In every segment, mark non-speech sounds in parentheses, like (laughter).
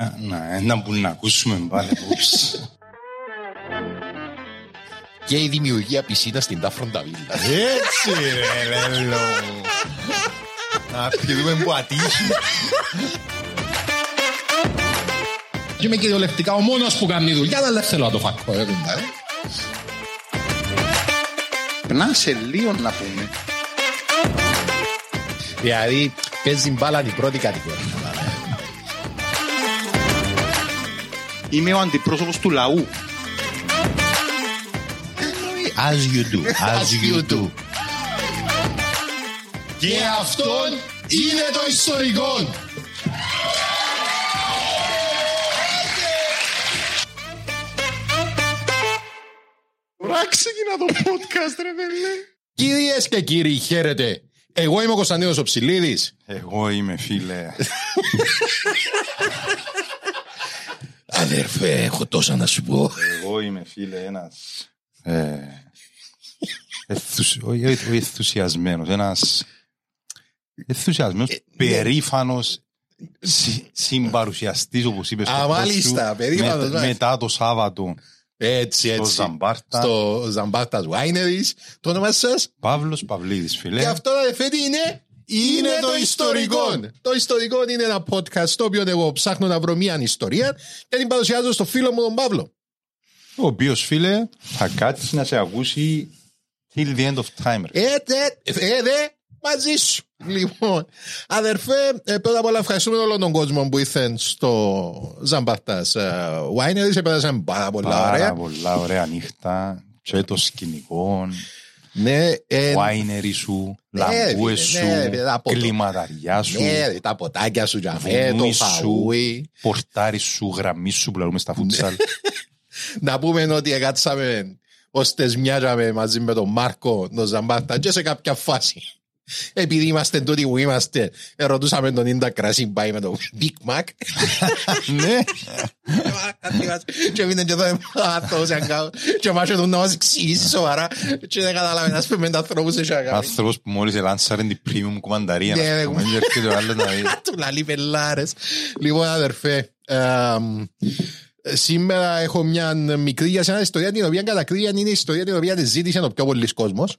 Να, να που να ακούσουμε πάλι. και η δημιουργία πισίνα στην Τάφροντα Βίλα. Έτσι ρε λέλο. Να πιούμε που ατύχει. Και είμαι κυριολεκτικά ο μόνος που κάνει δουλειά, αλλά δεν θέλω να το φακώ. ε, κουμπά, ε. Πνάσε λίγο να πούμε. Δηλαδή, παίζει μπάλα την πρώτη κατηγορία. Είμαι ο αντιπρόσωπος του λαού. As you do, as you do. Και αυτόν είναι το ιστορικό. Τώρα ξεκινά το podcast ρε παιδί. Κυρίες και κύριοι, χαίρετε. Εγώ είμαι ο Κωνσταντίνος ο Ψηλίδης. Εγώ είμαι φίλε. (laughs) Αδερφέ, έχω τόσα να σου πω. Εγώ είμαι φίλε ένας ε, ενθουσι- όχι όχι ενθουσιασμένος, ένας ενθουσιασμένος, περήφανος συ- συμπαρουσιαστής όπως είπες Α, στο post μάλιστα, σου, περήφανος, με- μάλιστα. μετά το Σάββατο Έτσι, στο έτσι. Ζαμπάρτα Στο Ζαμπάρτας Wineries. Το όνομα σας; Παύλος Παυλίδης φίλε Και αυτό αδερφέ τι είναι; Είναι το ιστορικό. Το ιστορικό είναι ένα podcast στο οποίο εγώ ψάχνω να βρω μια ιστορία και την παρουσιάζω στο φίλο μου τον Παύλο. ο οποίος φίλε θα κάτσεις να σε ακούσει till the end of time ρε. Ε, δε, ε, δε, μαζί σου. Λοιπόν, αδερφέ, ε, πρώτα απ' όλα ευχαριστούμε όλον τον κόσμο που ήρθε στο Ζαμπάρτας ε, Wineries. Επέρασαν πάρα πολλά Πάρα ωραία. πολλά ωραία νύχτα και το σκηνικό Ναι, ε, winery σου, Ναι, λαμπούες φίλε, σου, ναι, φίλε, από το- κλιματαριά σου, ναι, ρε, τα ποτάκια σου, τζαφέ, το βουνούι σου, φαούι. πορτάρι σου, γραμμή σου που λέμε στα φούτσαλ. (laughs) Να πούμε ότι εγκάτσαμε ως τες μοιάζαμε μαζί με τον Μάρκο, τον Ζαμπάρτα και σε κάποια φάση. Επειδή είμαστε τούτοι που είμαστε, ρωτούσαμε τον Ίντα Κρασί πάει με το Big Mac. Ναι, Και έμεινε και εδώ άνθρωπος αγκάω. Και μάχε του να μας εξηγήσει σοβαρά. Και δεν καταλάβει να σπέμε τα ανθρώπους σε σιάγα. άνθρωπος που μόλις ελάνσαρε την premium κουμανταρία. Ναι, να ναι, πούμε, και έρχεται ο άλλος να δει. (laughs) Του λαλεί πελάρες. Λοιπόν, αδερφέ, εμ, σήμερα έχω μια μικρή για σένα ιστορία την οποία κατά κρύβια είναι η ιστορία την οποία τη ζήτησε ο πιο πολλής κόσμος.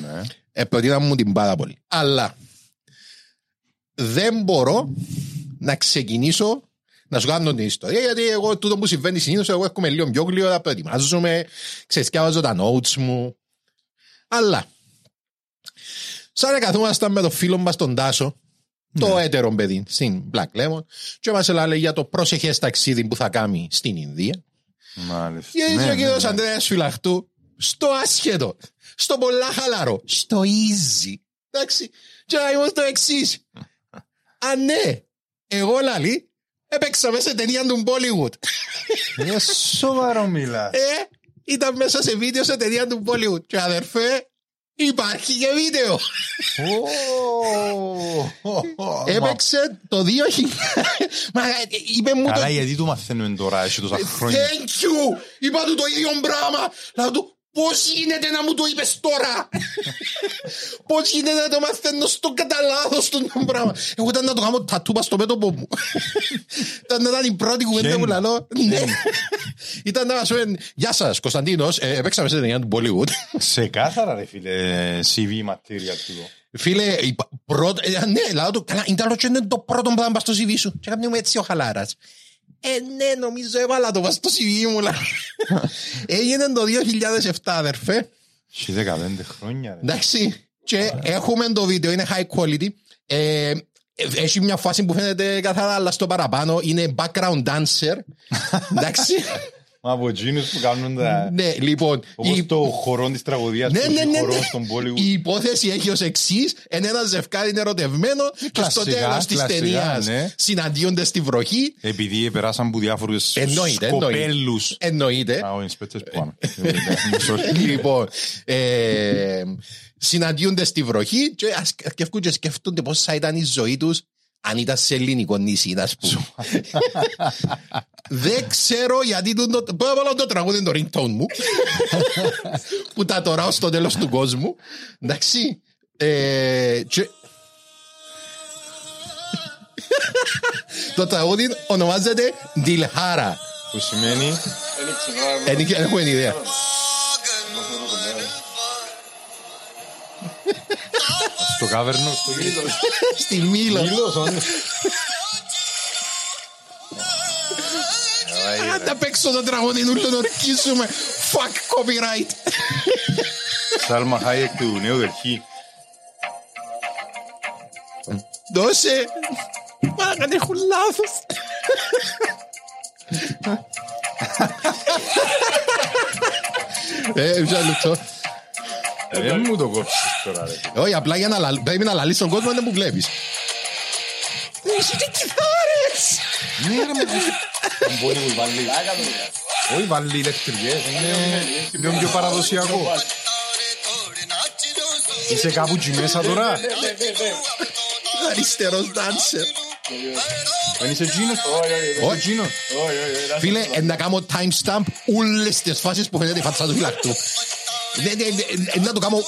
Ναι. Ε, προτείνα μου την πάρα πολύ. Αλλά δεν μπορώ να ξεκινήσω να σου κάνω την ιστορία γιατί εγώ τούτο που συμβαίνει συνήθως εγώ έρχομαι λίγο πιο γλυόρα, προετοιμάζομαι, ξεσκιάζω τα notes μου. Αλλά σαν να καθόμασταν με το φίλο μας τον Τάσο το έτερο παιδί στην Black Lemon και μας έλεγε για το πρόσεχες ταξίδι που θα κάνει στην Ινδία Μάλιστα. γιατί Ναι, ο ναι, κύριος ναι. Ανδρέας Φυλαχτού στο άσχετο, στο πολλά χαλαρό, στο easy. Εντάξει. Και να είμαστε το εξή. Α, ναι, εγώ λαλή, έπαιξα μέσα σε ταινία του Bollywood. Για σοβαρό μιλάς. Ε, ήταν μέσα σε βίντεο σε ταινία του Bollywood. Και αδερφέ, υπάρχει και βίντεο. Έπαιξε το 2000. Μα ε, είπε μου το Καλά, γιατί το μαθαίνουμε τώρα, έχει τόσα χρόνια. Thank you! Είπα του το ίδιο πράγμα. Λέω του, Πώς γίνεται να μου το είπες τώρα; Πώς γίνεται να το μαθαίνω στο κατά λάθος το πράγμα; Εγώ ήταν να το κάνω τατούπα στο μέτωπο μου. Ήταν να ήταν η πρώτη κουβέντα που λαλώ. Ναι. Ήταν να μας πούν Γεια σας Κωνσταντίνος ε, Επέξαμε σε ταινία του Bollywood. Σε κάθαρα ρε φίλε CV material του. Φίλε, η πα- πρώτο, ε, ναι, λάω του, καλά, ήταν και είναι το πρώτο που θα πας στο CV σου. Και έκανε μου έτσι ο χαλάρας. Ε, ναι, νομίζω έβαλα το πας στο CV μου. λά. (laughs) Έγινε το 2007, αδερφέ. Έχει 15 χρόνια ρε. Εντάξει. Και έχουμε το βίντεο, είναι high quality. Ε, έχει μια φάση που φαίνεται καθαρά, αλλά στο παραπάνω είναι background dancer. (laughs) Εντάξει. Μα από εκείνους που κάνουν τα... ναι, λοιπόν. Όπως η- το χορό της τραγωδίας Ναι, που ναι, έχει ναι, χορό ναι. στον Bollywood. Η υπόθεση έχει ως εξής: ένα ζευκάρι είναι ερωτευμένο και στο Κλασικά, τέλος της κλασικά, ταινίας ναι. συναντιόνται στη βροχή. Επειδή περάσαν από διάφορους Εννοείται, εννοείται. σκοπέλους. Εννοείται. Α, ο inspectors πάνω. Sorry. λοιπόν, ε, συναντιούνται στη βροχή και αρκευκούν και σκεφτούνται πώς θα ήταν η ζωή τους αν ήταν σε ελληνικό νησί, να πούμε. Δεν ξέρω γιατί το, το, μπορώ να βάλω το τραγούδι το ringtone μου που τα τωράω στο τέλος του κόσμου. Εντάξει. Ε, και... το τραγούδι ονομάζεται Dilhara. Που σημαίνει; Δεν έχουμε ιδέα. Στο κάβερνο. στο γύρο. (laughs) Στη Μήλο. Μήλος, όντως. Αν τα παίξω το τραγούδι νου το ορκίσουμε. Fuck copyright. Σάλμα Χάιεκ του Νέου Δελχή. Δώσε. Μα δεν έχουν λάθος. Ε, μισό λεπτό. Δεν μου το κόψεις τώρα ρε. Όχι, απλά για να λαλ- πρέπει να λαλείς τον κόσμο δεν μου βλέπεις. Έχει και κιθάρες. Ναι ρε μου. Τον Bollywood βάλει. Όχι βάλει ηλεκτρικές. Είναι λίγο πιο παραδοσιακό. Είσαι κάπου εκεί μέσα τώρα; Αριστερός dancer. Δεν είσαι εκείνος. Όχι εκείνος. Φίλε, ε, να κάνω timestamp όλες τις φάσεις που φαίνεται η φάτσα του φυλακτού. Ναι, ναι, ναι, ε, Να το κάνω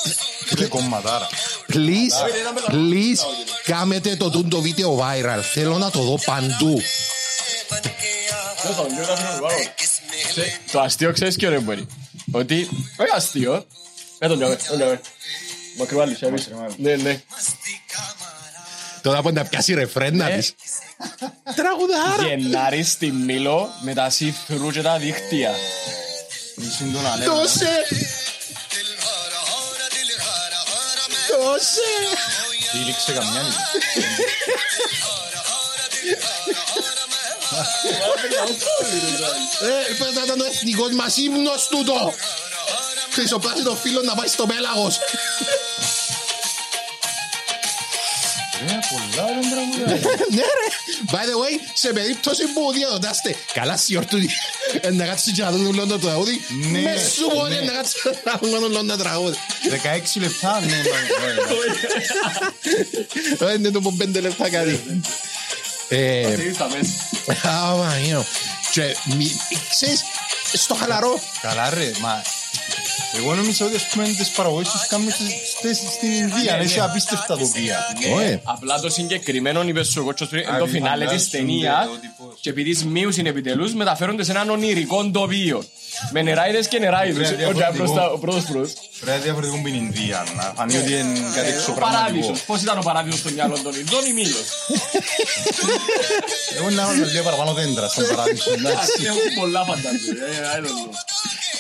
Φίλε κομματάρα. Please, please, κάμετε το τούντο βίντεο viral. Θέλω να το δω παντού. Το αστείο ξέρεις ποιο ρε μπορεί. Ότι, όχι αστείο, με τον διαβέ, τον διαβέ. Μακρυβάλλης, εμείς. Ναι, ναι. Τώρα που να πιάσει ρεφρέν να Ε. πεις. (laughs) Τραγουδάρα. Γενάρη στη Μήλο με τα see-through και τα δίχτυα. Σύντονα λέμε. Δώσε. Δώσε. Τύλιξε καμιά νύχτα. Ε, πρέπει να ήταν ο εθνικός μας ύμνος τούτο. Χρυσοπλάσινο φίλο να πάει στο πέλαγος. Ρε, πολλά ρε τραγουδά. Ναι ρε. (laughs) By the way, σε περίπτωση που διαδοτάστε καλά σιορτούδι να κάτσεις και να δουν όλο το τραγούδι Ναι, με σου μπορεί ναι. να κάτσεις να δουν όλο το τραγούδι 16 λεπτά, ναι, ναι, ναι. Δεν είναι το που πέντε λεπτά κάτι Ε, Στα μέσα. Άμα, γιο. Και μη- ξέρεις, στο χαλαρό Καλά ρε, μα εγώ νομίζω ότι ας πούμε τις παραγωγές τους κάνουν στις- στις- στην Ινδία, είναι σε απίστευτα τοπία. Ωε. Απλά το συγκεκριμένο είπε σου εγώ και πριν, Α, το μη φινάλε της φαντάζονται ταινία ότι πώς. και επειδή σμίους είναι επιτελούς μεταφέρονται σε έναν ονειρικό τοπίο. Με νεράιδες και νεράιδες. Ρε, Ο- Ο διαφορετικό. μπροστά- ο πρώτος πρώτος. Πρέπει να διαφορετικό με την Ινδία, να φανεί ότι είναι κάτι Ο εξωπραγματικό. παράδεισος. Πώς ήταν ο παράδεισος στο μυαλό των Ινδών ή Μήλος; Εγώ να βάλω λίγο παραπάνω δέντρα στον παράδεισο, εντάξει. Έχουν πολλά φαντάζομαι. Ε, I don't know.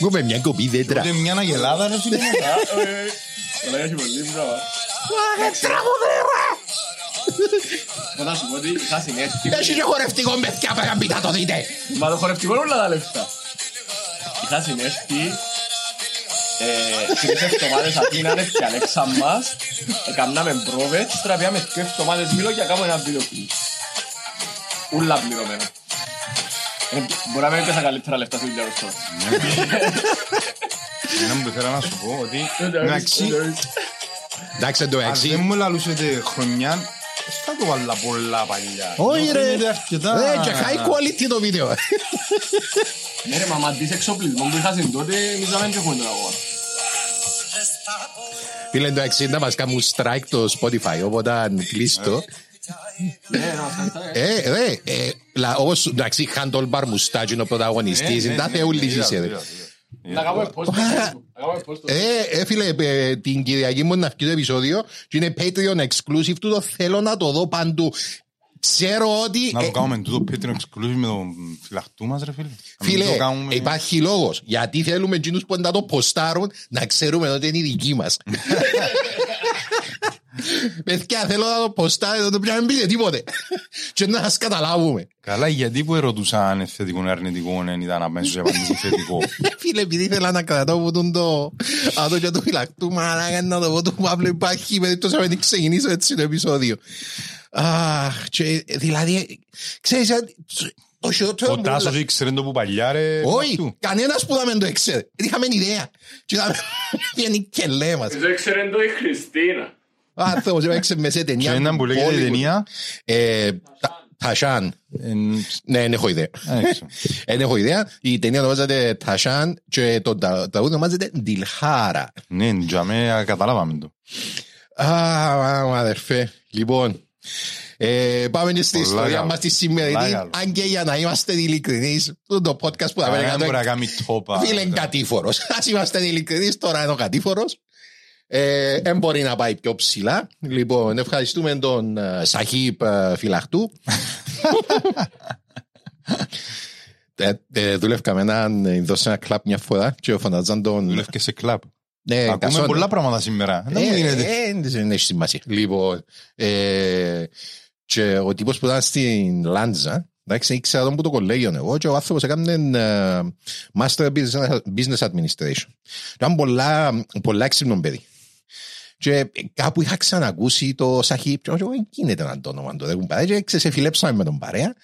Εγώ με μια κοπή δέντρα Ούτε μια αγελάδα ρε φίλε. Α, ε, Αλλά έχει πολύ μπράβο. Μπορώ να σου πω ότι είχα συνέρθει Έχει και χορευτικό παιδιά που αγαπητά το δείτε Μα το χορευτικό είναι όλα τα λεφτά. Είχα συνέρθει ε, τρεις εβδομάδες Αθήνα ρε και Αλέξα μας Εκαμνάμε πρόβες Τώρα πήγαμε δύο εβδομάδες Μήλο και κάνουμε ένα βίντεο κλιπ. Ούλα πληρωμένα Ε, Μπορεί να μην έπαιζα καλύτερα λεφτά του δουλειά (laughs) (laughs) τώρα Ένα που θέλω να σου πω ότι εντάξει, Εντάξει εν τω ας μεταξύ δεν μου λαλούσετε χρονιά, Θα το βάλα πολλά παλιά. Όχι ρε. Είναι αρκετά. Ε, και high quality το βίντεο. Ναι ρε, μα μαντής εξοπλισμό που είχασαν τότε, εμείς δεν έχουμε τον αγώνα. Φίλε, το 60 μας κάνουν strike το Spotify, οπότε αν κλείσει το. Ναι, να μας κάνεις Ε, ρε, ε, λα- όπως, εντάξει, handlebar μουστάκι είναι ο πρωταγωνιστής, είναι τα θεούλης είσαι, ρε. Να κάνουμε post. Να κάνουμε post. Ε, ε, φίλε, ε, την Κυριακή μου να βγει το επεισόδιο και είναι Patreon exclusive του, το θέλω να το δω παντού. Ξέρω ότι... Να ε, το κάνουμε τούτο Patreon exclusive με τον φυλαχτού μας ρε φίλε. Να μην Φίλε, το κάνουμε- υπάρχει λόγος. Γιατί θέλουμε εκείνους που να το ποστάρουν να ξέρουμε ότι είναι οι δικοί μας. (laughs) Παιδιά, θέλω να το ποστάρετε, το πρέπει να μην πείτε τίποτε. Και να σας καταλάβουμε. Καλά, γιατί που ερωτούσα αν είναι θετικό ή αρνητικό, αν ήταν αμέσως απαντήσει θετικό. Φίλε, επειδή ήθελα να κρατάω από τον το άτο και το φυλακτού, μαλάκα να το πω του Παύλο υπάρχει περίπτωση να μην ξεκινήσω έτσι το επεισόδιο. Αχ, και δηλαδή, ξέρεις, το χειρότερο Ο μου Τάσος όλα- ήξερε το που παλιά ρε. Όχι, φυλαχτού. κανένας που δεν το έξερε. Δεν είχαμε ιδέα. Και είδαμε, βγαίνει και λέει μας. Δεν ξέρει το η Χριστίνα. Α, Θεός, έπαιξε με σε Και ταινία. έναν που λέγεται Bollywood. ταινία. Ε, Τα- Τασάν. εν- Ναι, δεν έχω ιδέα. δεν ξέρω. Δεν έχω ιδέα. Η ταινία ονομάζεται Τασάν και το τα- τραγούδι ονομάζεται Ντιλχάρα. Ναι, για μένα καταλάβαμε το. Α, μα, αδερφέ. Λοιπόν, ε, πάμε και στην Πολλά ιστορία καλό. μας της Πολλά σημερινή. καλό. Αν και για να είμαστε ειλικρινείς, το το podcast που θα Κανένα πρέπει μπορεί να να κάνει τόπα. Φίλε, είναι κατήφορος. Ας είμαστε ειλικρινείς, τώρα είναι ο κατήφορος. Ε, Δεν μπορεί να πάει πιο ψηλά. Λοιπόν, ευχαριστούμε τον ε, Σαχίπ ε, Φυλαχτού. Ε, ε, Δούλευκα με έναν, ε, δώσε ένα κλαπ μια φορά και φωναζαν τον... Δουλεύει και σε κλαπ. Ναι, Ακούμε κασόν. πολλά πράγματα σήμερα. Δεν μου Ε, γίνεται. ε, Δεν έχει σημασία. Λοιπόν, ε, και ο τύπος που ήταν στην Λάντζα, εντάξει, ήξερα τον που το κολέγιο εγώ και ο άνθρωπος έκανε ε, Master Business- Business Administration. Ήταν πολλά, πολλά έξυπνο παιδί. Και κάπου είχα ξανακούσει το Σαχίπ και εγώ δεν γίνεται να το όνομα του. Δεν παρέα και ξεσεφιλέψαμε με τον παρέα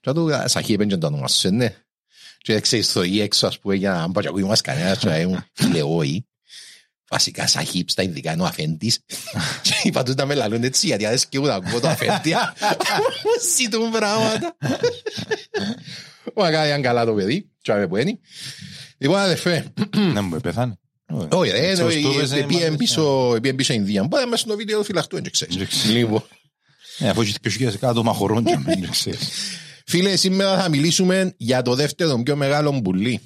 και του Σαχίπ είναι το όνομα σου, ναι. Και ξέρεις το ή έξω ας πούμε για να μην ακούει μας κανένας και να ήμουν φίλε όχι. Βασικά Σαχίπ στα ειδικά είναι ο αφέντης και είπα τους να με λαλούν έτσι γιατί δεν σκέφτουν να ακούω το αφέντη. Μου ζητούν πράγματα. Μα ήταν καλά το παιδί και άμε που είναι. Λοιπόν αδερφέ, Να μου πέθανε. Όχι, ρε, Έτσι, ως το έπαιζε, πήγαινε μας πίσω, πήγαινε πίσω Ινδία. Μπορεί μέσα στο βίντεο φυλαχτού, δεν ξέρεις. Δεν ξέρεις. Λοιπόν, Ε, Αφού έχεις και χιλιάδες κάτω μαχωρών και αμήν, δεν ξέρεις. φίλε, σήμερα θα μιλήσουμε για το δεύτερο πιο μεγάλο μπουλί.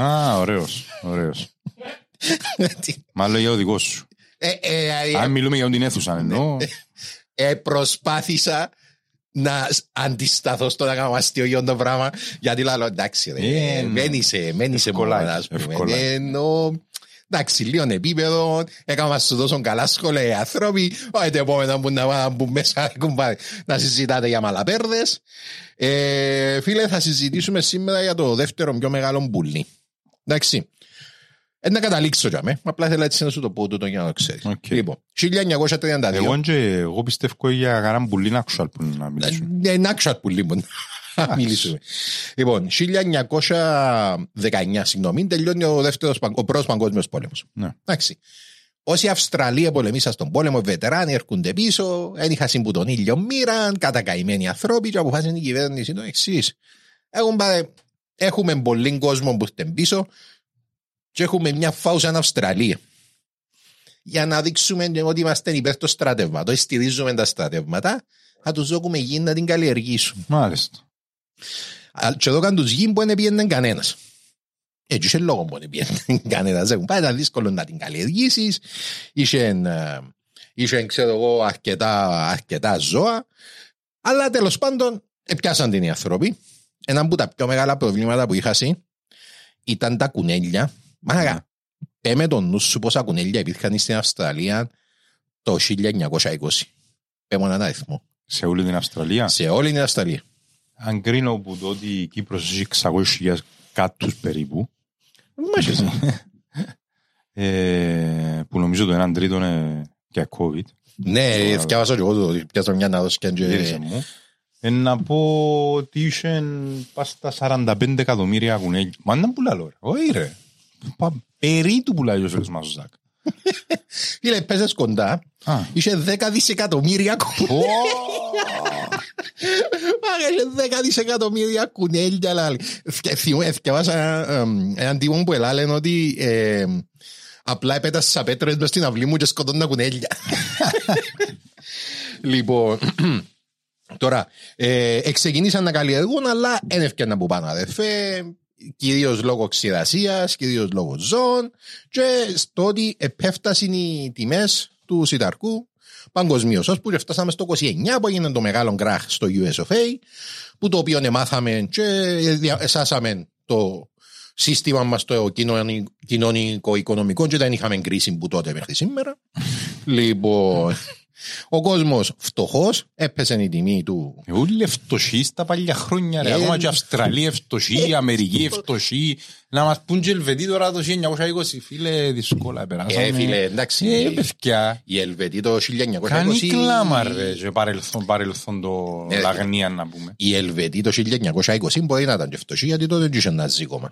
Α, ωραίος, ωραίος. Μάλλον για ο δικός σου. Ε, ε, ε, Αν μιλούμε για την αίθουσα εννοώ. ε, προσπάθησα να σ- αντισταθώ στο να κάνω αστείο για το πράγμα, γιατί λέω εντάξει, ρε, Ε, ναι. δεν είσαι, δεν είσαι Ευκολά, μόνος, ας πούμε. ευκολά. Ενώ, εντάξει, λίγο επίπεδο, έκανα σου τόσο καλά σχόλια οι άνθρωποι, όχι το επόμενο που να πάνε που μέσα κουμπάρε, να συζητάτε για μαλαπέρδες. Ε, φίλε, θα συζητήσουμε σήμερα για το δεύτερο πιο μεγάλο πουλί. Εντάξει. Ε, να καταλήξω για μέ. Απλά θέλω έτσι να σου το πω τούτο για να το ξέρεις. Οκ. Λοιπόν, 1932. Εγώ και εγώ πιστεύω για κανέναν πουλί να actual που να μιλήσουμε. Ναι, είναι άξιο που λίγο να μιλήσουμε. Λοιπόν, 1919, συγγνώμη, τελειώνει ο, δεύτερος, παγκ- ο πρώτος παγκόσμιος πόλεμος. Ναι. Εντάξει. Όσοι Αυστραλία πολεμήσαν στον πόλεμο, βετεράνοι έρχονται πίσω, δεν είχαν συμπού τον ήλιο μοίραν, κατακαημένοι ανθρώποι και αποφάσισαν η κυβέρνηση το εξής. Έχουμε πολύ κόσμο που είστε πίσω και έχουμε μια φάουσα Αυστραλία. Για να δείξουμε ότι είμαστε υπέρ των στρατεύματων, στηρίζουμε τα στρατεύματα, θα τους δώσουμε γη να την καλλιεργήσουν. Μάλιστα. Α, Και εδώ καν τους γη που δεν πήγαινε κανένας. Έτσι είχε λόγο που δεν πήγαινε κανένας. Έχουν πάει, ήταν δύσκολο να την καλλιεργήσεις. Είχε, ε, είχε ξέρω εγώ, αρκετά, αρκετά ζώα. Αλλά τέλος πάντων, επιάσαν την οι άνθρωποι. Ένα από τα πιο μεγάλα προβλήματα που είχα ήταν τα κουνέλια. Μάγα, πέμε τον νου σου πόσα κουνέλια υπήρχαν στην Αυστραλία το 1920. Πέμε έναν αριθμό. Σε όλη την Αυστραλία. Σε όλη την Αυστραλία. Αν κρίνω που το ότι η Κύπρος έχει 600.000 κάτους περίπου, Μάχες. (laughs) ε, που νομίζω το έναν τρίτο είναι για COVID, Ναι, διάβασα και εγώ το ότι πιάσω μια να δώσω και γύρισε μου, ε, να πω ότι είχε πας στα 45 εκατομμύρια κουνέλια. Μα δεν πουλά λόγια. Όχι ρε. Πα- Περί του πουλάει ο φίλος μας ο Ζακ. Φίλε, πέσες κοντά, Α. Είχε 10 δισεκατομμύρια κουνέλια. Μάγα, είχε 10 δισεκατομμύρια κουνέλια. λάλη. Θυ- θυμώ- Θυκευάσα ένα, εμ, έναν τύπο που ελάλεν ότι ε, απλά επέτασα πέτρες μες στην αυλή μου και σκοτώνα κουνέλια. (laughs) Λοιπόν, (clears throat) τώρα, ε, εξεκινήσαν να καλλιεργούν, αλλά δεν έφτιαναν από πάνω αδερφέ, κυρίως λόγω ξηρασίας, κυρίως λόγω ζώων και στο ότι επέφτασαν οι τιμές του σιταρκού παγκοσμίως. Ώσπου που φτάσαμε στο 29 που έγινε το μεγάλο κράχ στο US of A, που το οποίο μάθαμε και δια- εσάσαμε το σύστημα μας το κοινωνι- κοινωνικο-οικονομικό και δεν είχαμε κρίση που τότε μέχρι σήμερα. λοιπόν, ο κόσμος φτωχός, έπεσε η τιμή του Όλοι φτωχοί στα παλιά χρόνια, ρε. Ε, Ακόμα και Αυστραλία φτωχοί, η Αμερική φτωχοί. Να μας πούν και Ελβετοί τώρα το 1920, φίλε, δύσκολα περάσαμε. Ε, φίλε, εντάξει. Ε, παιδιά. Η Ελβετή το 1920. Κάνει κλάμα, ρε, και παρελθόν, παρελθόν το Ε, Λαγνία, να πούμε. Η Ελβετή το 1920 μπορεί να ήταν και φτωχή γιατί τότε δεν είχε ένα ζήκωμα.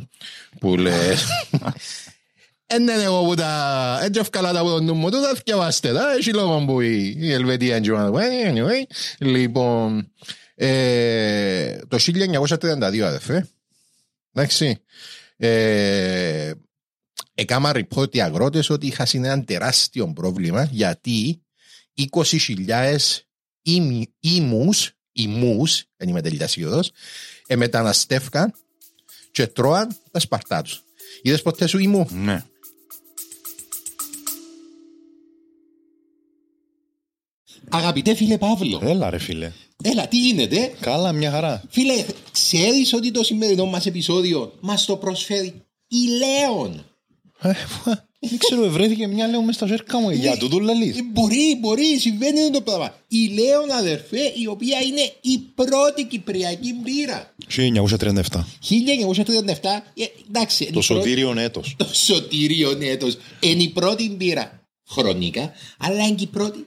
Που λες... (laughs) Εν είναι εγώ που τα... Έτσι ευκαλά τα από τον νου μου, τούτα θυκευάστε τα, έχει λόγο που η η Ελβετία είναι γεμάτα. Anyway, λοιπόν, ε, το 1932 αδερφέ, εντάξει, ε, έκανα report οι αγρότες ότι είχα ένα τεράστιο πρόβλημα γιατί 20.000 ήμι- ήμους, ήμους, δεν είμαι τελικά σίγουρος, ε, μεταναστεύκαν και τρώαν τα σπαρτά τους. Είδες ποτέ σου ήμου; Ναι. Αγαπητέ φίλε Παύλο, Έλα ρε φίλε. έλα τι γίνεται; Καλά, μια χαρά. Φίλε, ξέρεις ότι το σημερινό μας επεισόδιο μας το προσφέρει η Λέων; Δεν ξέρω, βρέθηκε μια λέω μες στα ζέρκα μου. Για τούτο λαλείς. Ε, Μπορεί, μπορεί, συμβαίνει το πράγμα. Η Λέων αδερφέ, η οποία είναι η πρώτη κυπριακή μπύρα. 1937. 1937, ε, εντάξει. είναι η πρώτη- σωτήριον έτος. το σωτήριο έτος. Είναι η πρώτη μπύρα χρονικά, αλλά είναι και η πρώτη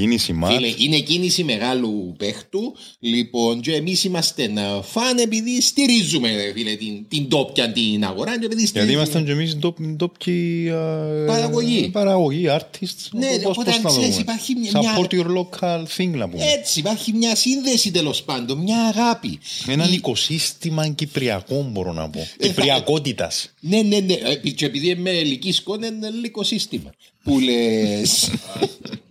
Κίνηση μάτς. Φίλε, είναι κίνηση μεγάλου παίχτου. Λοιπόν, και εμείς είμαστε να φαν επειδή στηρίζουμε ρε φίλε, την, την τόπια την αγορά. Και επειδή Γιατί στηρίζουμε. ήμασταν και εμείς ντόπ- ντόπιοι α, Παραγωγή. Παραγωγή, artists. Ναι, Πώς- οπότε πώς αν να το ξέρεις, πούμε. υπάρχει μια- Support your local thing να πούμε. Έτσι, υπάρχει μια σύνδεση τέλος πάντων, μια αγάπη. Έναν Η- οικοσύστημα κυπριακό μπορώ να πω. θα- Κυπριακότητας. Ναι, ναι, ναι. Ε, Και επειδή είμαι ελική σκόνη, είναι ελληνικό σύστημα. Που λες. (laughs)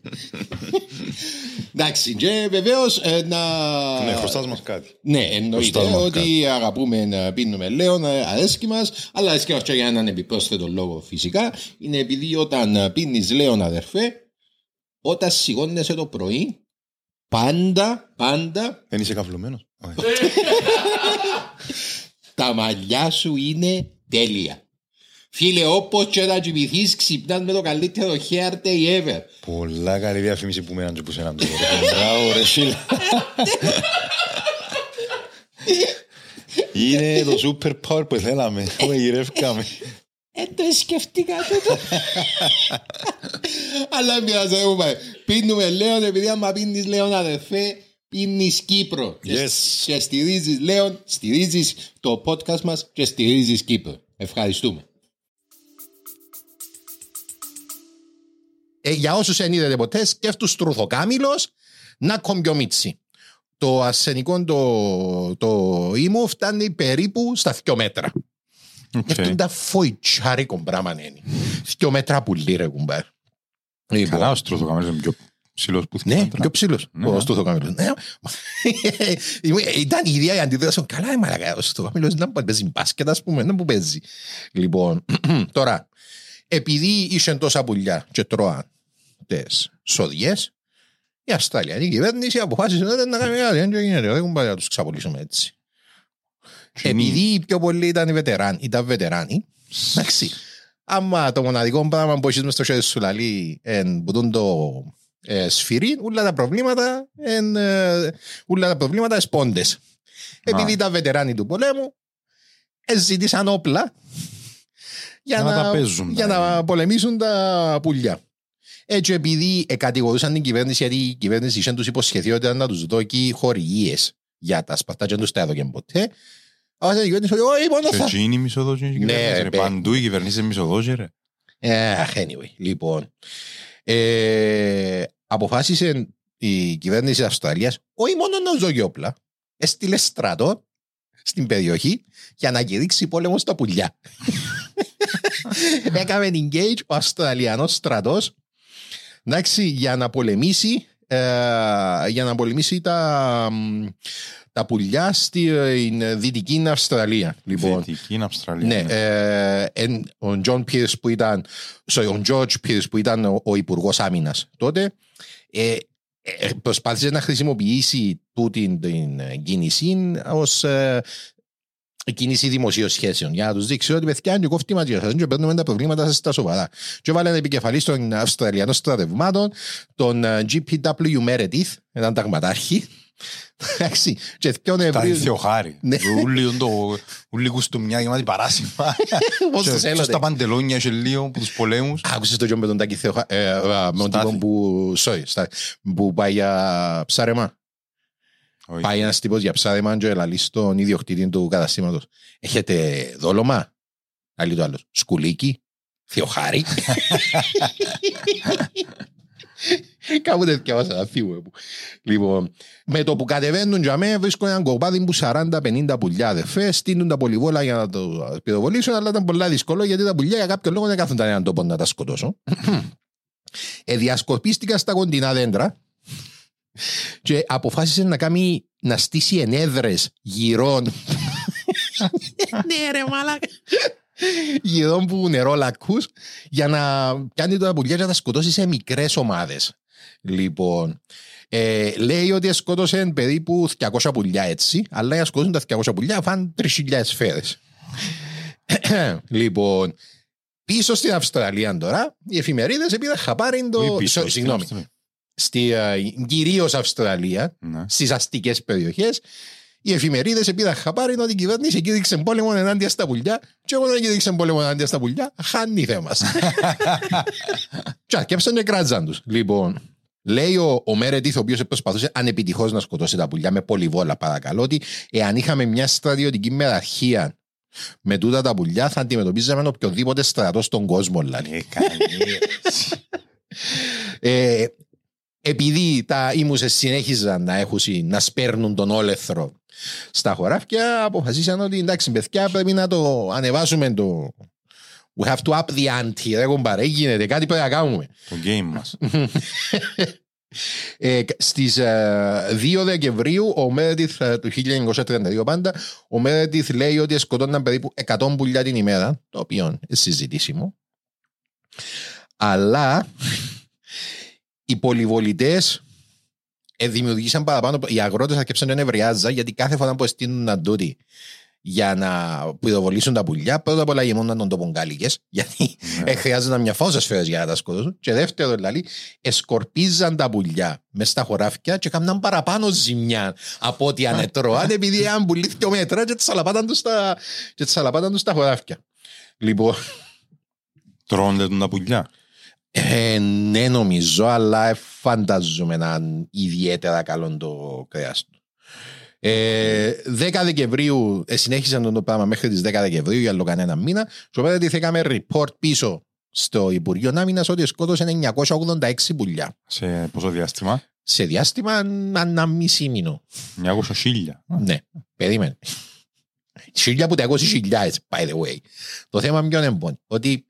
Εντάξει, και βεβαίως να. Ναι, χρωστάς μας κάτι. Ναι, εννοείται Χρωστάς μας ότι αγαπούμε να πίνουμε λέον, ε, αρέσκει μας, αλλά αρέσκει μας και για έναν επιπρόσθετο λόγο φυσικά. Είναι επειδή όταν πίνεις λέον, αδερφέ, όταν σηκώνεσαι το πρωί, πάντα, πάντα Δεν είσαι καυλωμένος. Όχι. (laughs) τα μαλλιά σου είναι τέλεια. Φίλε, όπως και να κοιμηθείς, ξυπνάς με το καλύτερο hair day ever. Πολλά καλή διαφήμιση που μέναν και που σέναν τώρα. Μπράβο ρε φίλε. Είναι το super power που θέλαμε. Που γυρεύκαμε. Ε, το σκεφτήκα τούτο. Αλλά μοιάζει, δεν μου πάει. Πίνουμε Λέον, επειδή άμα πίνεις Λέον αδερφέ, πίνεις Κύπρο. Και- Yes. Και στηρίζεις Λέον, στηρίζεις το podcast μας και στηρίζεις Κύπρο. Ευχαριστούμε. Ε, για όσους δεν είδατε ποτέ, σκέφτους τρουθοκάμιλος να κομπιομίτσι. Το ασθενικό το, το ήμου φτάνει περίπου στα 2 μέτρα. Αυτό είναι τα φοητσάρικο πράγμα είναι. Δυο μέτρα πουλί ρε κουμπάρ. Λοιπόν, Καλά, ο στρουθοκαμέρος είναι πιο ψηλός που ναι, θυμάμαι. πιο ψηλός. Ναι. Ο στουθοκάμιλος. Ναι. (laughs) Ήταν η ίδια η αντίδραση. Καλά, μαλακά, ο στουθοκάμιλος να μπορεί παίζει μπάσκετ, ας πούμε, να που παίζει. Λοιπόν, (clears throat) τώρα, επειδή είχε τόσα πουλιά και τρώαν τις σοδιές, η Αυστραλιανή κυβέρνηση αποφάσισε να δεν να κάνει κάτι. Δεν γίνεται, δεν κουμπάρει να τους ξαπολύσουμε έτσι. Επειδή οι πιο πολλοί ήταν βετεράνοι, ήταν βετεράνοι, εντάξει, άμα το μοναδικό πράγμα που έχεις μες στο χέρι σου λαλεί εν που τούν το ε, σφυρί, όλα τα προβλήματα εν, ε, όλα τα προβλήματα εσπόντες. Επειδή ήταν βετεράνοι του πολέμου, ζήτησαν όπλα για Να να, τα παίζουν για τα- να πολεμήσουν τα πουλιά. Έτσι επειδή ε, κατηγορούσαν την κυβέρνηση γιατί η κυβέρνηση είχε τους υποσχεθεί ότι να τους δώσει χορηγίες για τα σπαρτά και δεν τους τα έδωκε ποτέ. Αλλά η κυβέρνηση ότι όχι μόνο Και θα... εκεί είναι η μισοδόση. Ναι, ρε, Παντού η κυβερνήση είναι μισοδόση, ρε. Ε, anyway, λοιπόν. Ε, αποφάσισε η κυβέρνηση της Αυστραλίας όχι μόνο να δώσει όπλα, έστειλε στρατό στην περιοχή για να κηρύξει πόλεμο στα πουλιά. (laughs) Έκαμε engage ο Αυστραλιανός στρατός εντάξει, για να πολεμήσει ε, για να πολεμήσει τα, μ, τα πουλιά στην Δυτική Αυστραλία. Λοιπόν, Δυτική είναι Αυστραλία. ναι, ναι. ε, εν- ο Τζον Πίρς που ήταν, sorry, ο George Πίρς που ήταν ο, ο Υπουργός Άμυνας τότε, ε, ε, προσπάθησε να χρησιμοποιήσει τούτη την ε, κίνηση ως ε, κίνηση δημοσίων σχέσεων για να τους δείξει ότι παιδιά είναι κόφτη μαζί σας και παίρνουμε τα προβλήματα σας στα σοβαρά. Και βάλανε επικεφαλής των Αυστραλιανών στρατευμάτων τον ε, GPW Meredith, έναν ταγματάρχη. Εντάξει, και δυο Τα Νοεμβρίου- Θεοχάρη. Ναι. Ούλοι είναι το- Ούλοι κουστούμια γεμάτης παράσημα. (laughs) Πώς Και- τους και έλατε. Στα παντελόνια και λίγο που τους πολέμους. Άκουσες το Τζον με τον Τάκη Θεοχα... ε, ε, με τον Στάθη. τύπο που... Sorry, στα... που πάει για ψάρεμα; Όχι. Πάει ένας τύπος για ψάρεμα και λαλεί στον ιδιοκτήτη του καταστήματος. Έχετε δόλωμα; Άλλη το άλλος. Σκουλίκι. Θεοχάρη. (laughs) Κάπου τέτοια βάσα να φύγουμε. που. Λοιπόν, με το που κατεβαίνουν για μένα βρίσκουν έναν κοπάδι που 40-50 πουλιά αδερφές, στείλουν τα πολυβόλα για να το πυροβολήσουν, αλλά ήταν πολλά δύσκολο γιατί τα πουλιά για κάποιο λόγο δεν κάθονταν έναν τόπο να τα σκοτώσω. ε, διασκορπίστηκα στα κοντινά δέντρα και αποφάσισε να κάνει να στήσει ενέδρες γυρών. Ναι ρε μαλάκα. Γυρών που νερόλακκους για να κάνει τα πουλιά και να τα σκοτώσει σε μικρές ομάδες. Λοιπόν ε, λέει ότι σκότωσε περίπου 200 πουλιά έτσι αλλά για να σκοτώσουν τα 200 πουλιά φαν 3.000 σφαίρες λοιπόν πίσω στην Αυστραλία τώρα οι εφημερίδες επειδή χαπάρει το Όχι πίσω, σο- στην συγγνώμη. Αυστραλία. Στη uh, κυρίω Αυστραλία, Ναι. στις αστικές περιοχές, οι εφημερίδες επίδα χαπάρι ότι η κυβέρνηση κήρυξε πόλεμο ενάντια στα πουλιά, και εγώ δεν κήρυξε πόλεμο ενάντια στα πουλιά, χάνει θέμα. Τσα, (laughs) και έψαν και κράτζαν τους. Λοιπόν, λέει ο, ο Μέρετιθ, ο οποίος προσπαθούσε ανεπιτυχώς να σκοτώσει τα πουλιά με πολυβόλα, παρακαλώ, ότι εάν είχαμε μια στρατιωτική μεραρχία με τούτα τα πουλιά, θα αντιμετωπίζαμε οποιοδήποτε στρατό στον κόσμο, δηλαδή. Ε, καλή. Ε, επειδή τα ήμουσες συνέχιζαν να έχουν να σπέρνουν τον όλεθρο στα χωράφια, αποφασίσαν ότι εντάξει, παιδιά, πρέπει να το ανεβάσουμε το. We have to up the ante, ρε κομπάρε, γίνεται, κάτι πρέπει να κάνουμε. Το game μας. Ε, στις ε, 2 Δεκεμβρίου, ο Μέρετιθ ε, του 1932 πάντα, ο Μέρετιθ λέει ότι σκοτώναν περίπου 100 πουλιά την ημέρα, το οποίο είναι συζητήσιμο. Αλλά οι πολυβολητές δημιουργήσαν παραπάνω. Οι αγρότες αρκέψαν να νευριάζα γιατί κάθε φορά που στείλουν να τούτοι για να πυροβολήσουν τα πουλιά, πρώτα απ' όλα γεμόναν τον τόπο γκάλικες, (laughs) γιατί Ναι. ε, χρειάζονταν μια φόσα σφαίρας για να τα σκοτώσουν. Και δεύτερο, δηλαδή, εσκορπίζαν τα πουλιά μες στα χωράφια και έκαναν παραπάνω ζημιά από ό,τι ανετρώαν, (laughs) επειδή αν πουλήθηκε δύο μέτρα και τσαλαπάταν τους στα, και τσαλαπάταν τους στα χωράφια. Λοιπόν, Τρώνε τον τα πουλιά. Ε, ναι, νομίζω, αλλά φαντάζομαι να είναι ιδιαίτερα καλό το κρέας του. Ε, 10 Δεκεμβρίου ε, συνέχισαν το πράγμα μέχρι τις 10 Δεκεμβρίου για άλλο κανένα μήνα. Και οπότε τι έκαμε report πίσω στο Υπουργείο Άμυνας ότι σκότωσε 986 πουλιά. Σε πόσο διάστημα; Σε διάστημα ανά μισή μήνο. 900 χίλια. Ναι, περίμενε. Χίλια που τα 20 χιλιάδες, by the way. Το θέμα ποιο είναι λοιπόν, ότι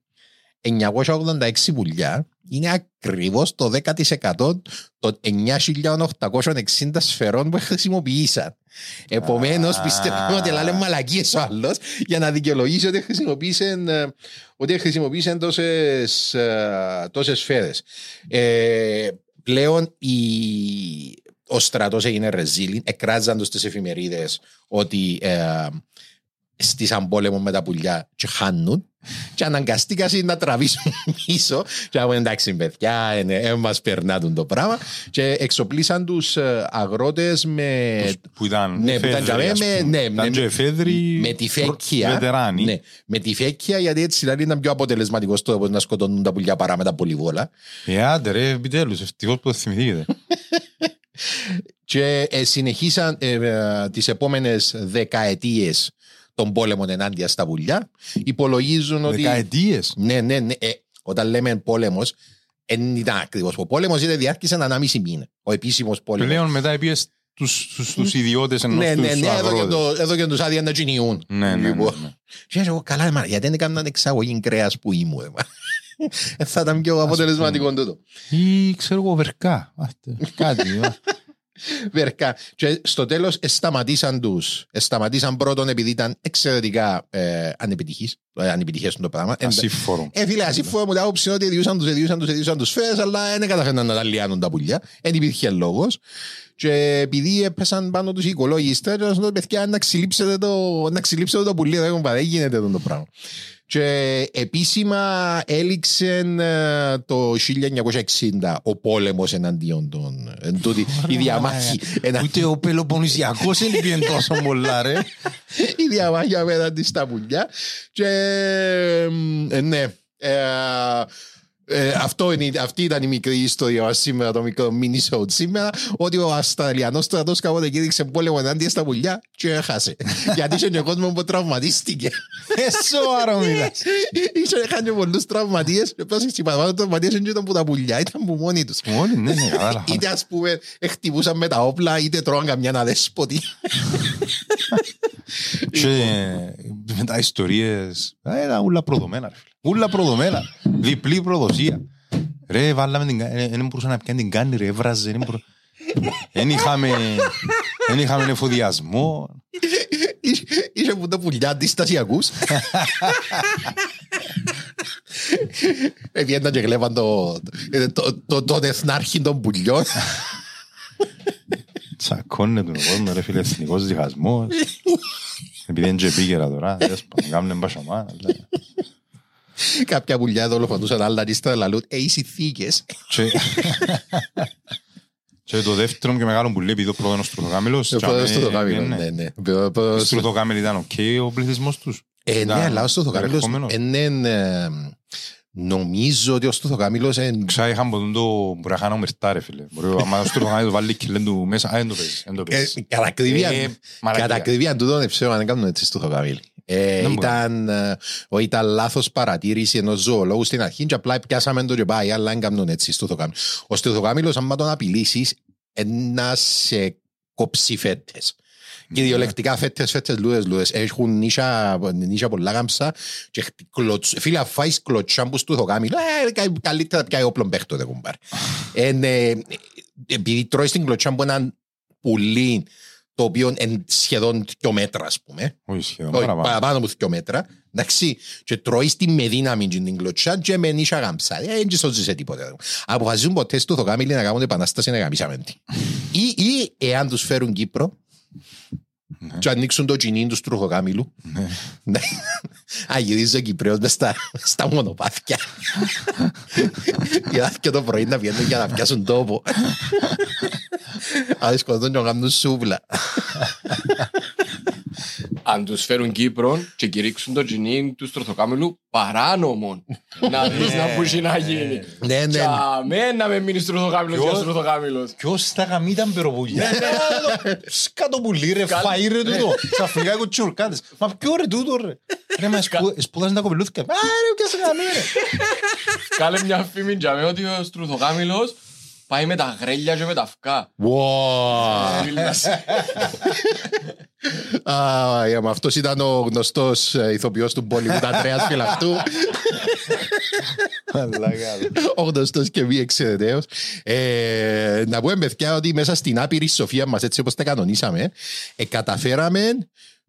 986 πουλιά είναι ακριβώς το 10% των 9.860 σφαιρών που χρησιμοποιήσαν. Επομένως Α. πιστεύω ότι λένε μαλακίες ο άλλος για να δικαιολογήσει ότι χρησιμοποίησαν, ε, ότι χρησιμοποίησαν τόσες, ε, τόσες σφαίρες. Ε, πλέον η, ο στρατός έγινε ρεζίλιν, εκράζαν τους τις εφημερίδες ότι ε, στήσαν πόλεμο με τα πουλιά και χάνουν και αναγκαστήκαν να τραβήσουν (laughs) πίσω και να πούνε εντάξει παιδιά, δεν μας περνάτουν το πράγμα και εξοπλίσαν τους ε, αγρότες με... Που ήταν Ναι, που ήταν εφέδροι, τζαμέ ας με- πούμε. ναι, Ήταν με- και εφέδροι με τη φέκια. Βετεράνοι. Ναι, με τη φέκια γιατί έτσι δηλαδή ήταν πιο αποτελεσματικός στο να σκοτώνουν τα πουλιά παρά με τα πολυβόλα. Ε, άντε ρε, επιτέλους, ευτυχώς που το θυμηθήκετε. (laughs) Και ε, συνεχίσαν ε, ε, τις επόμενες δεκαετίες τον πόλεμο ενάντια στα πουλιά. Υπολογίζουν ότι... Δεκαετίες. Ναι, ναι, ναι. Ε, όταν λέμε πόλεμος, δεν ήταν ακριβώς. Ο πόλεμος ήταν διάρκεισε ένα μισή μήνα. Ο επίσημος πόλεμος. Πλέον μετά πήγες στους, στους, στους ιδιώτες ενώ ναι, στους ναι, ναι, εδώ και, αγρότες. το, εδώ και τους άδεια να κυνηγούν. Ναι, ναι, ναι, Λοιπόν. ναι. Και εγώ καλά, μα, γιατί δεν έκαναν εξαγωγή κρέας που ήμουν. ε, μα. Ε, Θα ήταν πιο αποτελεσματικό τούτο. Ή ξέρω εγώ βερκά. Άστε, Κάτι. (laughs) α. Βερκά. Και στο τέλος ε, σταματήσαν τους. Ε, Σταματήσαν πρώτον επειδή ήταν εξαιρετικά ε, ανεπιτυχείς. Ε, ανεπιτυχές το πράγμα. Ε, Ασύμφορο. Ε, φίλε, ασύμφωνα μου την άποψη είναι ότι διούσαν τους, διούσαν τους, διούσαν τους φέρες, αλλά δεν καταφέρναν να τα λιάνουν τα πουλιά. Δεν υπήρχε λόγος. Και επειδή έπεσαν πάνω τους οι οικολόγοι ύστερα, λέω, παιδιά, να ξυλίψετε το, να ξυλίψετε το πουλί, δεν δεν γίνεται αυτό το πράγμα. Και επίσημα έληξε ε, το 1960 ο πόλεμος εναντίον των... εν τούτη, η διαμάχη, ενα- Ούτε ο Πελοποννησιακός δεν πήγαινε τόσο πολλά ρε. (laughs) η διαμάχη απέναντι στα πουλιά. Και ε, ναι, ε, ε, αυτό είναι, αυτή ήταν η μικρή ιστορία μας σήμερα, το μικρό mini show σήμερα, ότι ο Αυστραλιανός στρατός κάποτε κήρυξε πόλεμο ενάντια στα πουλιά και έχασε. (laughs) Γιατί είχε και κόσμος που τραυματίστηκε. Ε, σοβαρό μιλάς. (laughs) Είχε είχαν και πολλούς τραυματίες και πλάς οι παραπάνω τραυματίες δεν ήταν που τα πουλιά, ήταν που μόνοι τους. Μόνοι, ναι, ναι, κατάλαβα. (laughs) Είτε ας πούμε χτυπούσαν με τα όπλα, είτε τρώγαν καμιά αδέσποτη. Και μετά ιστορίες, ε, ήταν ούλα προδομένα ρε φίλε. Ούλα προδομένα. Διπλή προδοσία. Ρε, βάλαμε την κα- ε, δεν μπορούσα να πιάνει την κάνη ρε, έβραζε. δεν μπορώ- Δεν είχαμε, δεν είχαμε εφοδιασμό. Είχε- Είχε που τα πουλιά αντιστασιακούς. Εβγαίναν και γλέβαν το, το, το, τον εθνάρχη των πουλιών. Τσακώνεται τον κόσμο ρε φίλε, εθνικός διχασμός. Επειδή είναι και επίκαιρα τώρα, δες, πάνε κάνουν μπασαμά. Αλλά- Κάποια πουλιά δολοφονούσαν άλλα νύστερα λαλούν «Ε, οι συνθήκες». Και- Και το δεύτερο και μεγάλο που λέει, επειδή ο πρώτος είναι ο Στρουθοκάμιλος. Ο πρώτος και- στο το κάμιλο, ναι, ναι, ναι. ναι. Ο Ο πρώτος- Στρουθοκάμιλ ήταν οκ ο πληθυσμός τους. Ε, ναι, Ήταν αλλά ο Στοθοκάμιλος ερχόμενος. είναι, ε, νομίζω ότι ο Στοθοκάμιλος είναι Ξά είχαν ποτέ το μπουραχάνο μερτά ρε φίλε. Μπορεί άμα ο Στρουθοκάμιλος βάλει κιλέν του μέσα, α, δεν το παίζεις. δεν το Ε, παίζεις. Κατά ακρίβεια, Ε, μαλακία. κατά ακρίβεια τούτο δεν ξέρω αν δεν κάνουν έτσι στο Θοκαμίλ. Ε, Δεν ήταν, ε, ο, ήταν λάθος παρατήρηση ενός ζωολόγου στην αρχή και απλά πιάσαμε το και πάει, αλλά δεν κάνουν έτσι στο Θοκαμίλ. Ο Στοθοκάμιλος, άμα τον απειλήσεις, να σε κόψει φέτες. Κυριολεκτικά φέτες, φέτες, λούδες, λούδες. Έχουν νύσια, νύσια πολλά γάμψα και χτυ- κλωτσ- φίλε, αφού φάεις κλωτσάν που στο Θοκάμιλ, ε, κα- καλύτερα πιάει όπλον παίχτοτε, κουμπάρ. (laughs) Εν, ε, επειδή τρώεις στην κλωτσάν που έναν πουλί το οποίο είναι σχεδόν δυο μέτρα, ας πούμε. Όχι σχεδόν Όχι, παραπάνω. παραπάνω από δυο μέτρα. Εντάξει, και τρώεις τη με δύναμη και την κλωτσιά και με νύσια γάμψα. Ε, Δεν σώζεις σε τίποτα. Αποφασίζουν ποτέ στο θοκάμιλι να κάνουν επανάσταση να γαμίσαμε την. (laughs) Ή, ή εάν τους φέρουν Κύπρο και ανοίξουν το τζινίν τους στροχοκάμιλου. Ναι. Α, γυρίζει ο Κυπρέος μες στα, στα μονοπάτια. Για και το πρωί να βγαίνουν για να πιάσουν τόπο. (laughs) Α, σκοτώνουν και να κάνουν σούβλα. Αν τους φέρουν Κύπρο και κηρύξουν το τζινίν τους στροθοκάμιλου παράνομον. (laughs) να δεις να πούσει να γίνει. Ναι, ναι. Για μένα να με μείνεις στροθοκάμιλος Ποιος- για στροθοκάμιλος. Ποιος τα γαμίταν περοπουλιά. Σκάτω πουλί ρε, φαΐ ρε τούτο. Ξαφνικά έχω τσουρκάτες. Μα ποιο ρε τούτο ρε. Ρε μα σπου- σπουδάζουν τα κοπελούθηκα. Α ρε ποιος γαμί ρε. Κάλε μια φήμη για μένα ότι ο στροθοκάμιλος πάει με τα γρέλια και με τα αυκά. Wow. Μίλας. Α, ε, μα αυτός ήταν ο γνωστός ε, ηθοποιός του Bollywood Αντρέας Φυλακτού. ο γνωστός και μη εξαιρεταίος. Ε, να πούμε παιδιά ότι μέσα στην άπειρη σοφία μας, έτσι όπως τα κανονίσαμε, ε, καταφέραμε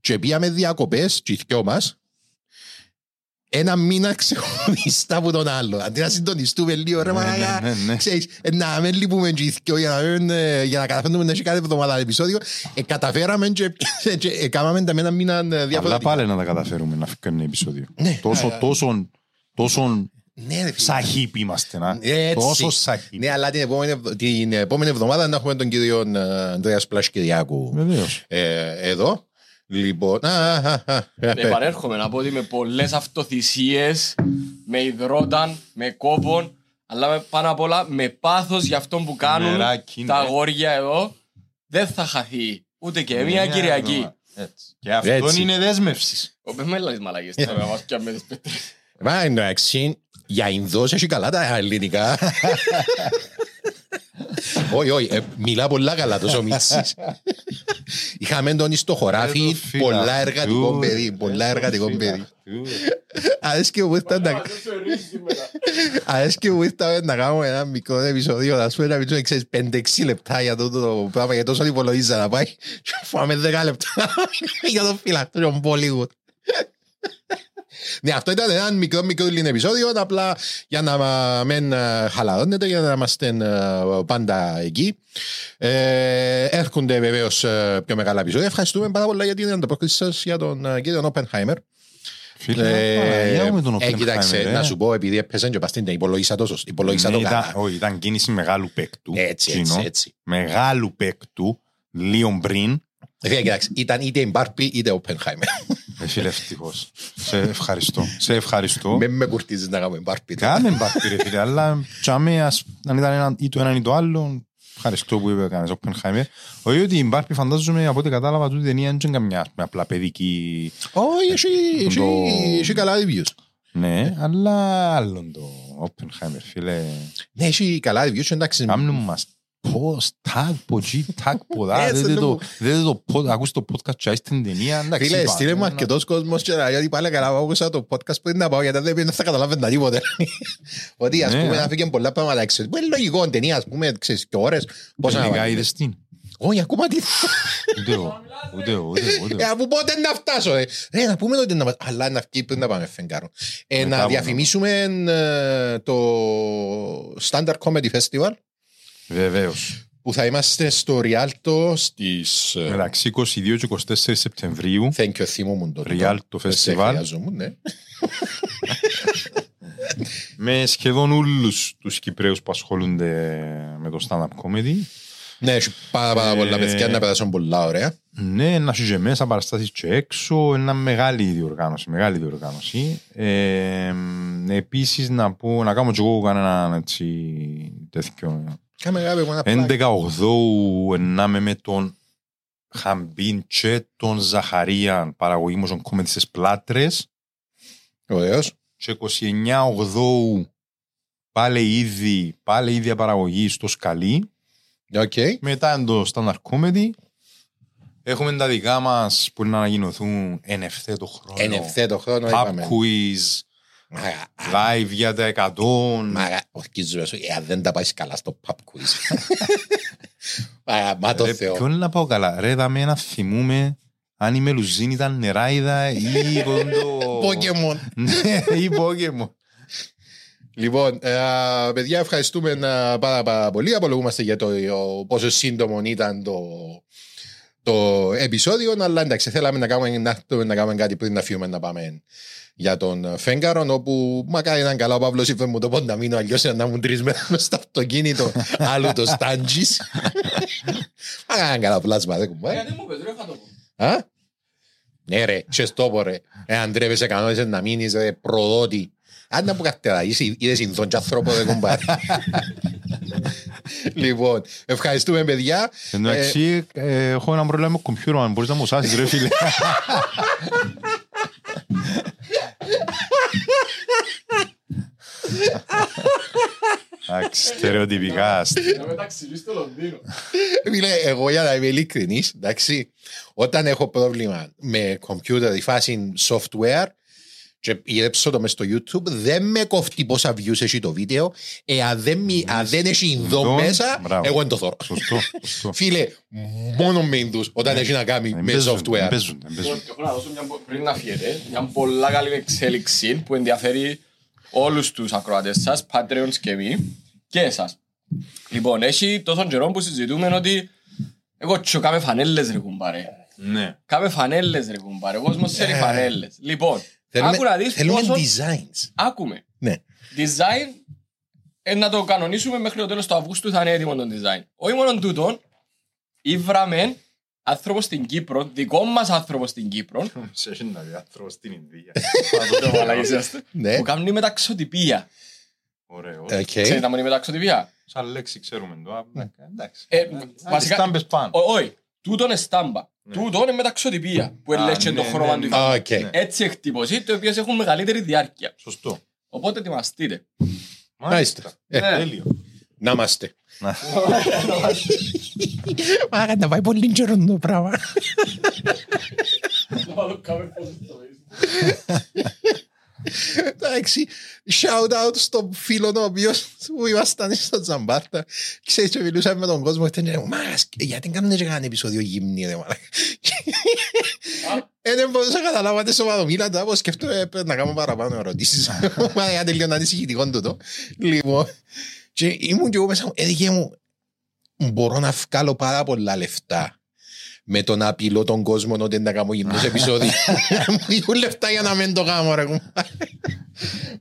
και πήγαμε διακοπές, και οι δυο μας, ένα μήνα ξεχωριστά από τον άλλο. Αντί να συντονιστούμε λίγο, ρε Ναι, μαλάκα. ναι, ναι, ναι. Ξέρεις, ε, να μην λείπουμε και οι δυο για να μην, ε, για να καταφέρνουμε να έχει κάθε εβδομάδα επεισόδιο. Ε, καταφέραμε και, και ε, κάναμε τα με ένα μήνα ε, Αλλά διαφορετικά. πάλι να τα καταφέρουμε να φύγουμε ένα επεισόδιο. Ναι. Τόσο, Ε, τόσο, τόσο Ναι, ρε φίλε. σαχύπ είμαστε, να. Έτσι. Τόσο σαχύπ. Ναι, αλλά την επόμενη, ευ- την επόμενη εβδομάδα να έχουμε τον κύριο ε, Ανδρέας Πλασκυριάκου Βεβαίως. ε, εδώ. Λοιπόν, α, α, α, α, Επανέρχομαι να πω ότι με πολλές αυτοθυσίες, με υδρόταν, με κόπον, αλλά με, πάνω απ' όλα με πάθος για αυτό που κάνουν Νεράκι, τα ναι. αγόρια εδώ, δεν θα χαθεί ούτε και μία Μια Κυριακή. εβδομάδα. Έτσι. Και αυτό Έτσι. είναι δέσμευσης. Ο πες με λες μαλακές τώρα, μας πιάμε τις πέτρες. Μα εντάξει, για Ινδός έχει καλά τα ελληνικά. (laughs) Όχι, όχι, ε, μιλά πολλά καλά τόσο ο Μίτσης. Είχαμε τον στο χωράφι, πολλά εργατικό παιδί, πολλά εργατικό παιδί. Αρέσκει μου ήρθαν να... Αρέσκει μου ήρθαμε να κάνουμε ένα μικρό επεισόδιο, να σου ένα επεισόδιο, ξέρεις, 5-6 λεπτά για το, το πράγμα, για τόσο υπολογίζα να πάει. Και φάμε 10 λεπτά για το φιλακτήριο Bollywood. Ναι, αυτό ήταν ένα μικρό μικρό λίγο επεισόδιο, απλά για να μην ε, χαλαρώνετε, για να είμαστε ε, πάντα εκεί. Ε, έρχονται βεβαίως πιο μεγάλα επεισόδια. Ευχαριστούμε πάρα πολλά για την ανταπόκριση σας για τον ε, κύριο Όπενχάιμερ. Φίλε, Παναγία μου τον ε, κοίταξε, Oppenheimer, ε. να σου πω, επειδή έπαιζε και πας στην υπολογίσα τόσο, υπολογίσα Ναι, το ήταν- καλά. όχι, Ήταν κίνηση μεγάλου παίκτου. Έτσι, έτσι, Κοινό. έτσι. Μεγάλου παίκτου. Λίγο πριν. Ε, Κοίταξε, ήταν είτε η Μπάρπι είτε ο Όπενχάιμερ. Ε, φίλε, ευτυχώς. Σε ευχαριστώ. Σε ευχαριστώ. Με με κουρτίζεις να κάνουμε Μπάρπι. Κάμε μπάρπι ρε φίλε, αλλά τσάμε, ας- αν ήταν ένα, ή το ένα ή το άλλο, ευχαριστώ που είπε κανένας Oppenheimer. Όχι ότι η Μπάρπι φαντάζομαι από ό,τι κατάλαβα τούτη ταινία είναι και καμιά με απλά παιδική, Όχι, έχει- έχει- Το- έχει καλά reviews. ναι, αλλά άλλον το Oppenheimer φίλε. Ναι, έχει καλά reviews, εντάξει. Κάμνουν μας πώς, τάκ, ποτσί, τάκ, ποδά, Έτσι, δεν το- το, δεν το, pod- ακούς το podcast και άεις την ταινία, εντάξει. Φίλε, είπα, στείλε μου ένα- αρκετός κόσμος και να γιατί πάλι καλά άκουσα το podcast πριν να πάω γιατί δεν δεν θα καταλάβαινα τίποτε. (laughs) Ότι ας Ναι, πούμε α. να φύγουν πολλά πράγματα έξω. Που είναι λογικό ταινία, ας πούμε, ξέρεις και ώρες. Πόσα να Τελικά βάλουμε. είδες την. Όχι, ακόμα τι. Ούτε εγώ, ούτε εγώ, ούτε εγώ, ούτε Ε, εγώ. Από πότε να φτάσω, ε. Ρε, να πούμε ότι να μας... Αλλά να βγει πριν να πάμε φεγγάρο. Ε, Μετά να από διαφημίσουμε ε, το Standard Comedy Festival Βεβαίως. που θα είμαστε στο Rialto στις... ε, Μεταξύ 22 και 24 Σεπτεμβρίου, Thank you, θύμω μου το. Rialto Δεν σε Festival. χρειάζομαι, ναι. (laughs) με σχεδόν όλους τους Κυπρέους που ασχολούνται με το stand-up comedy. Ναι, έχει πάρα, πάρα πολλά Ε, παιδιά να περάσουν πολλά ωραία. Ναι, να έχει και μέσα παραστάσεις και έξω, ένα μεγάλη διοργάνωση, μεγάλη διοργάνωση. Ε, επίσης να πω, να κάνω και εγώ κανένα έτσι τέτοιο. Κάμε κάποιο ένα plug. 11 Ογδόου να είμαι με τον Χαμπίν και τον Ζαχαρία παραγωγή μου στον κόμμα στις Πλάτρες Ωραίος. και 29 Ογδόου πάλι ήδη, πάλι ίδια παραγωγή στο Σκαλί Οκ. μετά είναι το Stand-up Comedy έχουμε τα δικά μας που είναι να ανακοινωθούν εν ευθέτω χρόνω Εν ευθέτω χρόνω Pub είπαμε. quiz, Μαγα, live για τα 100 μαγα, ορκίζομαι σου, εάν δεν τα πάεις καλά στο pub quiz. (laughs) Μαγα, μα το Ρε, Θεό. ποιον να πάω καλά; Ρε, δαμε να θυμούμε αν η Μελουζίνη ήταν νεράιδα ή (laughs) το... Pokemon. Ναι, ή Pokemon. Λοιπόν, ε, παιδιά, ευχαριστούμε ε, πάρα, πάρα πολύ. Απολογούμαστε για το ο, πόσο σύντομο ήταν το, το επεισόδιο, αλλά εντάξει, θέλαμε να κάνουμε, να, έρθουμε να κάνουμε κάτι πριν να φύγουμε να πάμε για τον Φέγκαρον, όπου μακάρι ήταν καλά ο Παύλος είπε μου το πότε να μείνω, αλλιώς να ήμουν τρεις μέρες μες στο αυτοκίνητο, άλλου το στάντζις. Μακάρι ήταν καλά πλάσμα, δεν κουμπάει. Γιατί μου πες ρε θα το πω. Α; Ναι ρε, και στο πω ρε. Εάν τρέπεσαι κανόνες να μείνεις ρε προδότη. Αν να που καρτέρα, είσαι- είδες συνθόν και άνθρωπο δεν κουμπάρει. Λοιπόν, ευχαριστούμε παιδιά. Εντάξει, ε, έχω ένα πρόβλημα με το κομπιούτερ, αν μπορείς να μου σάσεις ρε φίλε. Εντάξει, στερεοτυπικά. Να μεταξυλείς στο Λονδίνο. Φίλε, εγώ για να είμαι ειλικρινής, εντάξει, όταν έχω πρόβλημα με computer, η φάση software, Και γυρέψω το μες στο YouTube, δεν με κόφτει πόσα views έχει το βίντεο. Εάν δεν, μη- αν δεν έχει Ινδό Ινδό, μέσα, μπράβο. εγώ δεν το θωρώ. Σωστό, σωστό. (laughs) Φίλε, μόνο με Ινδούς, όταν έχει να κάνει Δεν με παίζουν, δεν software. παίζουν, δεν παίζουν. Λοιπόν, έχω να δώσω μια, πο- πριν να φύγετε, μια πολλά καλή εξέλιξη που ενδιαφέρει όλους τους ακροατές σας, Patreons και εμείς και εσάς. Λοιπόν, έχει τόσο καιρό που συζητούμε ότι εγώ τσο κάμε φανέλες ρε κουμπάρε. Ναι. Κάμε φανέλες ρε κουμπάρε, ο κόσμος θέλει Ε. φανέλες. Λοιπόν, Θέλουμε, άκου να δεις θέλουμε πόσο... designs. Άκουμε. Ναι. Design, ε, να το κανονίσουμε μέχρι το τέλος του Αυγούστου θα είναι έτοιμο το design. Όχι μόνο τούτον, ήβραμε άνθρωπος στην Κύπρο, δικό μας άνθρωπος στην Κύπρο, (laughs) Σε έχει να δει άνθρωπος στην Ινδία. (laughs) το μαλακής είσαστε, Ναι. που κάνουν μεταξωτυπία. Ωραίο. Οκ. Ξέρετε μόνο η μεταξωτυπία. Σαν λέξη ξέρουμε το. α, Εντάξει. Ε, Βασικά. βασικά- Στάμπες πάνω. Ω- Όχι, τούτον είναι στάμπα. Τούτον είναι μεταξωτυπία, που Α, ελέγχει το ναι, χρώμα ναι, του ναι. υφάντου. Οκ. Ναι. Έτσι εκτυπωσή, οι οποίες έχουν μεγαλύτερη διάρκεια. Σωστό. Οπότε ετοιμαστείτε. Μάλιστα. Ε, Ναι. Τέλειο. Να είμαστε. Να. (laughs) Άρα να πάει πολύ καιρό το πράγμα. (laughs) Εντάξει, shout out στον φίλο ο οποίος που ήμασταν στο Τζαμπάρτα. Ξέρεις και μιλούσαμε με τον κόσμο και λέει, μα γιατί κάνουν και κανένα επεισόδιο γύμνη ρε μαλάκα. Ε, δεν μπορούσα να καταλάβω αν σοβαρομίλατα, όπως σκέφτομαι πρέπει να κάνω παραπάνω ερωτήσεις. (laughs) Μα για τελειώνω ανησυχητικό τούτο. Λοιπόν, και ήμουν και εγώ μέσα μου, ε, δικαί μου, μπορώ να βγάλω πάρα πολλά λεφτά με το να απειλώ τον κόσμο ότι δεν θα κάνω γυμνός επεισόδιο. (laughs) Μου δίνουν λεφτά για να μην το κάνω ρε κουμπάρε.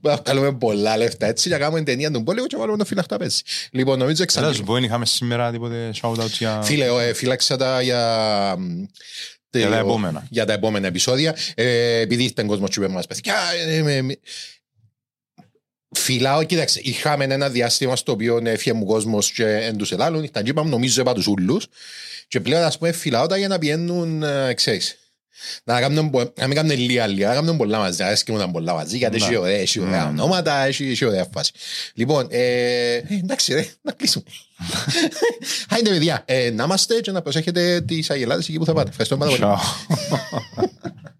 Μπορούμε να βγάλουμε πολλά λεφτά έτσι για να κάνουμε ταινία του πόλεμου και βάλουμε το φύλακτα πέσει. Λοιπόν, νομίζω Θέλω να εξαντλώ. σου πω, αν είχαμε σήμερα τίποτε shout-out για... Φίλε, ε, φύλαξα τα για... μ, Για τα τε- επόμενα. Για τα επόμενα επεισόδια. Ε, επειδή ήρθε κόσμος και είπε μας παιδιά, ε, με- με- Φυλάω, κοίταξε, είχαμε ένα διάστημα στο οποίο έφυγε μου κόσμος και εν τους ελάλουν, ήταν και είπαμε νομίζω είπα τους ούλους και πλέον ας πούμε φυλάω τα για να πιένουν, ε, ξέρεις, να κάνουν, πο- να μην κάνουν λίγα λίγα, να κάνουν πολλά μαζί, αρέσκει μου να πολλά μαζί, γιατί Ναι. έχει ωραία, έχει ωραία Ναι. ονόματα, έχει, έχει ωραία φάση. Λοιπόν, ε, ε, εντάξει ρε, να κλείσουμε. (laughs) Χάιντε παιδιά, ε, να είμαστε και να προσέχετε τις αγελάδες εκεί που θα πάτε. Ευχαριστώ πάρα πολύ. (laughs)